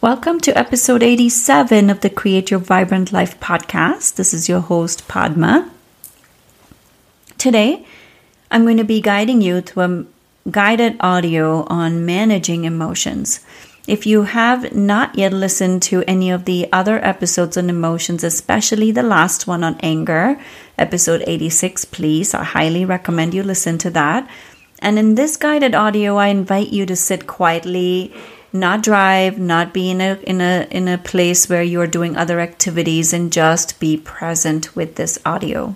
Welcome to episode 87 of the Create Your Vibrant Life podcast. This is your host, Padma. Today, I'm going to be guiding you to a guided audio on managing emotions. If you have not yet listened to any of the other episodes on emotions, especially the last one on anger, episode 86, please, I highly recommend you listen to that. And in this guided audio, I invite you to sit quietly, not drive, not be in a in a in a place where you're doing other activities and just be present with this audio.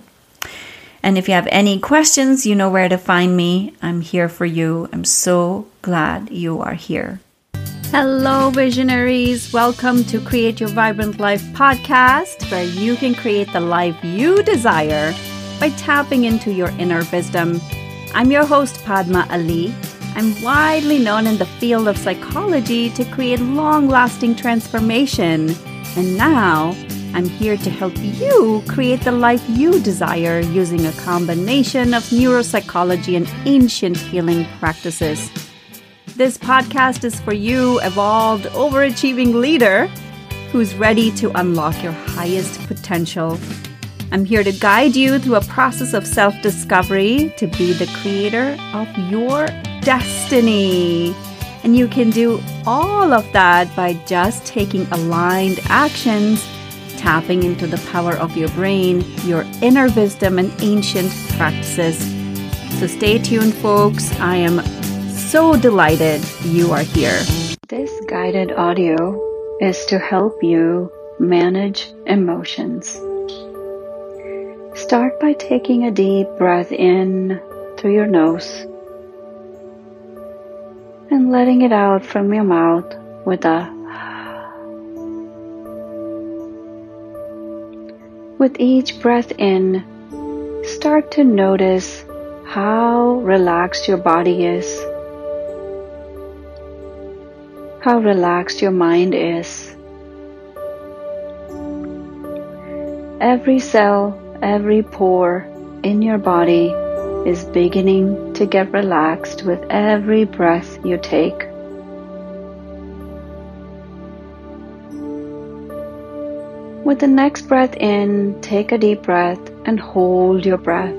And if you have any questions, you know where to find me. I'm here for you. I'm so glad you are here. Hello, visionaries. Welcome to Create Your Vibrant Life podcast, where you can create the life you desire by tapping into your inner wisdom. I'm your host, Padma Ali. I'm widely known in the field of psychology to create long lasting transformation. And now I'm here to help you create the life you desire using a combination of neuropsychology and ancient healing practices. This podcast is for you, evolved, overachieving leader who's ready to unlock your highest potential. I'm here to guide you through a process of self discovery to be the creator of your destiny. And you can do all of that by just taking aligned actions, tapping into the power of your brain, your inner wisdom, and ancient practices. So stay tuned, folks. I am so delighted you are here. This guided audio is to help you manage emotions. Start by taking a deep breath in through your nose and letting it out from your mouth with a With each breath in, start to notice how relaxed your body is how relaxed your mind is. Every cell, every pore in your body is beginning to get relaxed with every breath you take. With the next breath in, take a deep breath and hold your breath.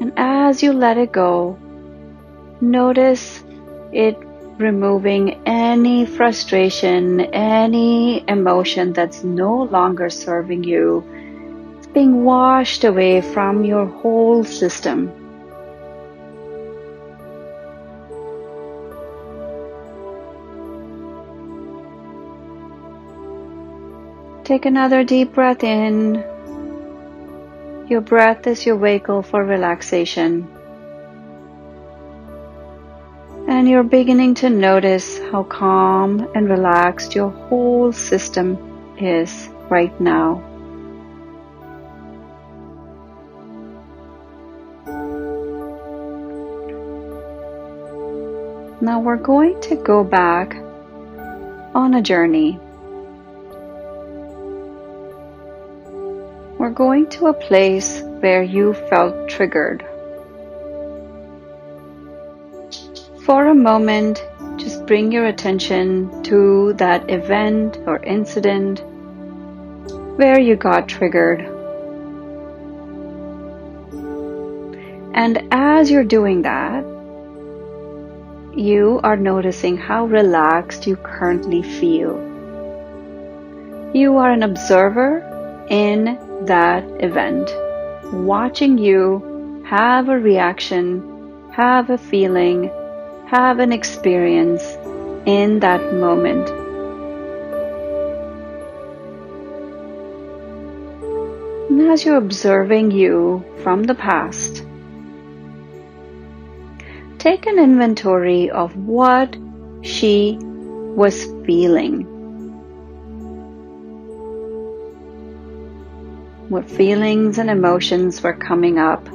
And as you let it go, notice it removing any frustration, any emotion that's no longer serving you. It's being washed away from your whole system. Take another deep breath in your breath is your vehicle for relaxation. And you're beginning to notice how calm and relaxed your whole system is right now. Now we're going to go back on a journey We're going to a place where you felt triggered. For a moment, just bring your attention to that event or incident where you got triggered. And as you're doing that, you are noticing how relaxed you currently feel. You are an observer in that event, watching you have a reaction, have a feeling, have an experience in that moment. And as you're observing you from the past, take an inventory of what she was feeling what feelings and emotions were coming up.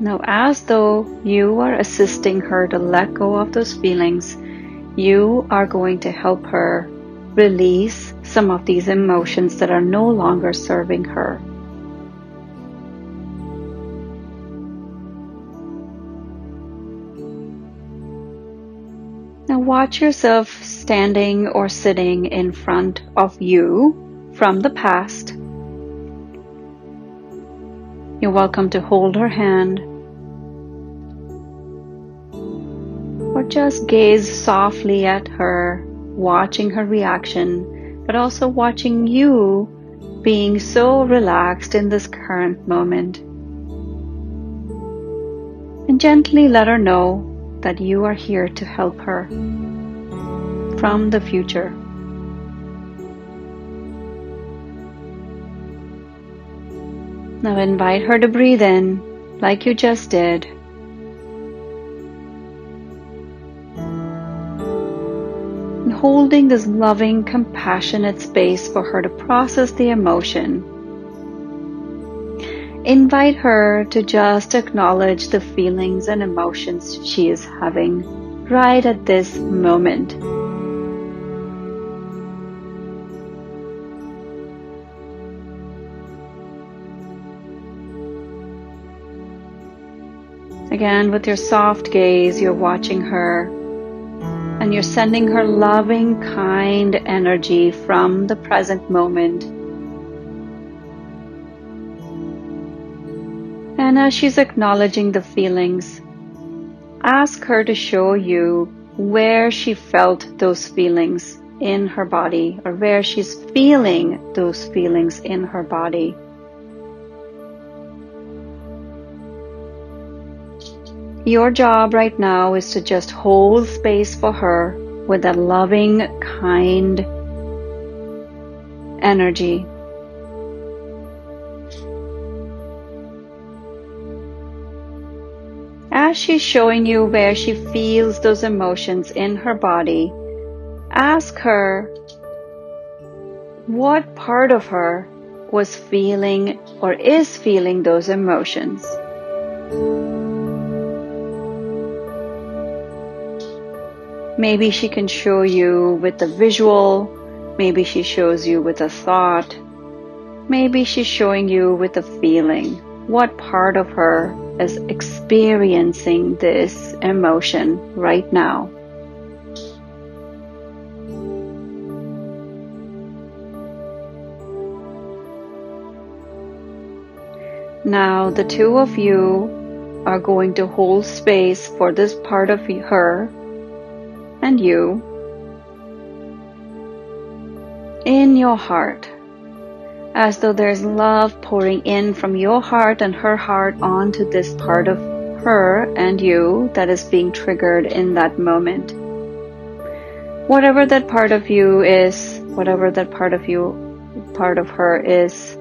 Now, as though you are assisting her to let go of those feelings, you are going to help her release some of these emotions that are no longer serving her. Now watch yourself standing or sitting in front of you from the past. You're welcome to hold her hand just gaze softly at her, watching her reaction, but also watching you being so relaxed in this current moment. And gently let her know that you are here to help her from the future. Now invite her to breathe in like you just did. Holding this loving, compassionate space for her to process the emotion Invite her to just acknowledge the feelings and emotions she is having right at this moment. Again, with your soft gaze, you're watching her and you're sending her loving, kind energy from the present moment And as she's acknowledging the feelings, ask her to show you where she felt those feelings in her body or where she's feeling those feelings in her body. Your job right now is to just hold space for her with that loving, kind energy. as she's showing you where she feels those emotions in her body, ask her what part of her was feeling or is feeling those emotions. Maybe she can show you with a visual, maybe she shows you with a thought, maybe she's showing you with a feeling. What part of her is experiencing this emotion right now. Now, the two of you are going to hold space for this part of her and you in your heart as though there's love pouring in from your heart and her heart onto this part of her and you that is being triggered in that moment. Whatever that part of you is, whatever that part of you, part of her is,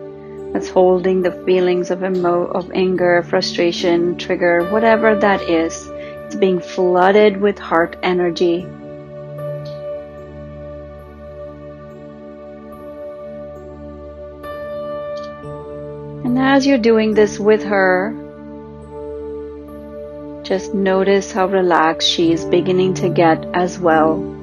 that's holding the feelings of emo- of anger, frustration, trigger, whatever that is, it's being flooded with heart energy And as you're doing this with her, just notice how relaxed she is beginning to get as well.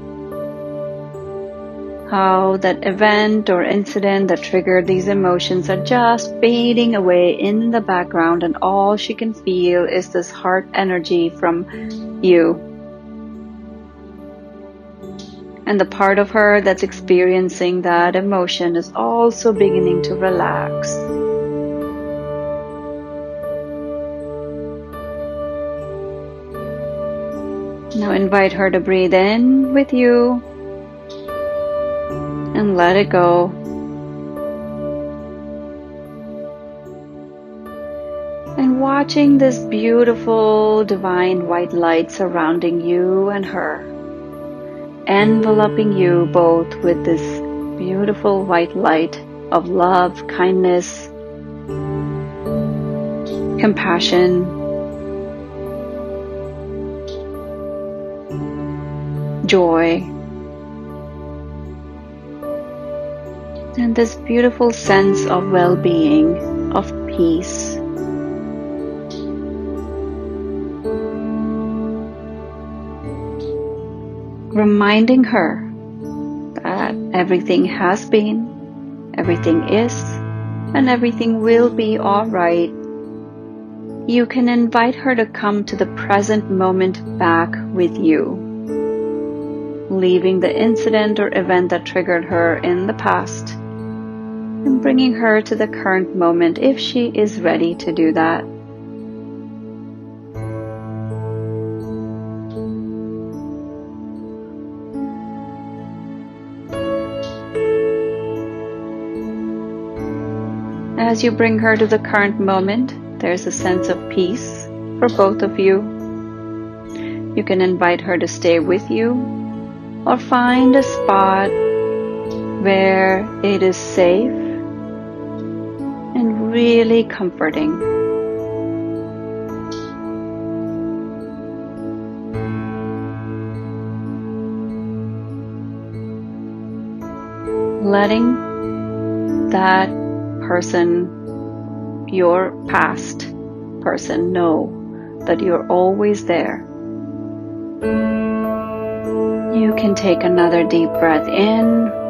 How that event or incident that triggered these emotions are just fading away in the background, and all she can feel is this heart energy from you. And the part of her that's experiencing that emotion is also beginning to relax. Now invite her to breathe in with you and let it go. And watching this beautiful divine white light surrounding you and her, enveloping you both with this beautiful white light of love, kindness, compassion, joy, and this beautiful sense of well being, of peace. Reminding her that Everything has been, everything is, and everything will be alright. You can invite her to come to the present moment back with you, leaving the incident or event that triggered her in the past and bringing her to the current moment if she is ready to do that. As you bring her to the current moment, there's a sense of peace for both of you. You can invite her to stay with you or find a spot where it is safe really comforting. Letting that person, your past person, know that you're always there. You can take another deep breath in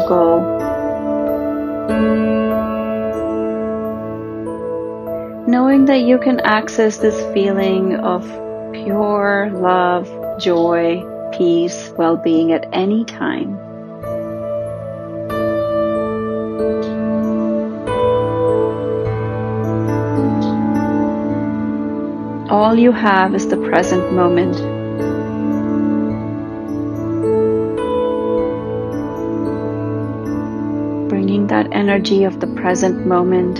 go. Knowing that you can access this feeling of pure love, joy, peace, well being at any time. All you have is the present moment. That energy of the present moment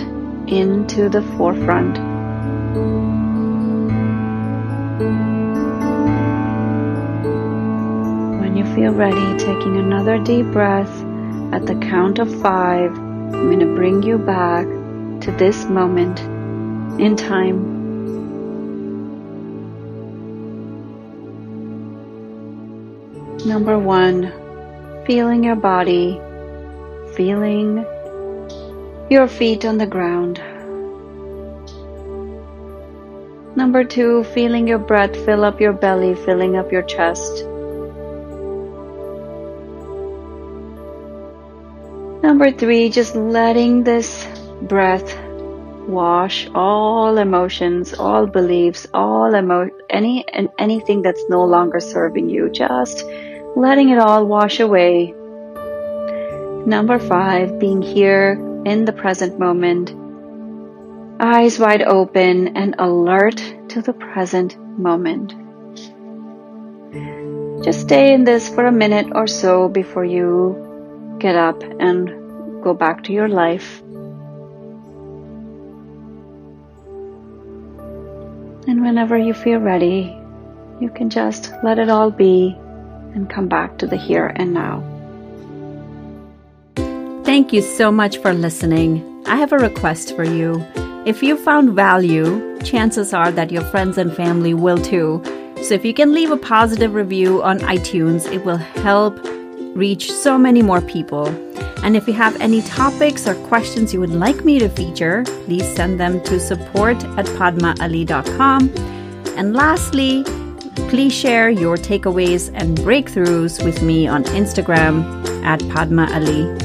into the forefront. When you feel ready, taking another deep breath at the count of five, I'm going to bring you back to this moment in time Number one, feeling your body, feeling your feet on the ground. Number two, feeling your breath fill up your belly, filling up your chest. Number three, just letting this breath wash all emotions, all beliefs, all emo- any and anything that's no longer serving you. Just letting it all wash away. Number five, being here in the present moment, eyes wide open and alert to the present moment. Just stay in this for a minute or so before you get up and go back to your life. And whenever you feel ready, you can just let it all be and come back to the here and now. Thank you so much for listening. I have a request for you. If you found value, chances are that your friends and family will too. So if you can leave a positive review on iTunes, it will help reach so many more people. And if you have any topics or questions you would like me to feature, please send them to support at padmaali.com. And lastly, Please share your takeaways and breakthroughs with me on Instagram at Padma Ali.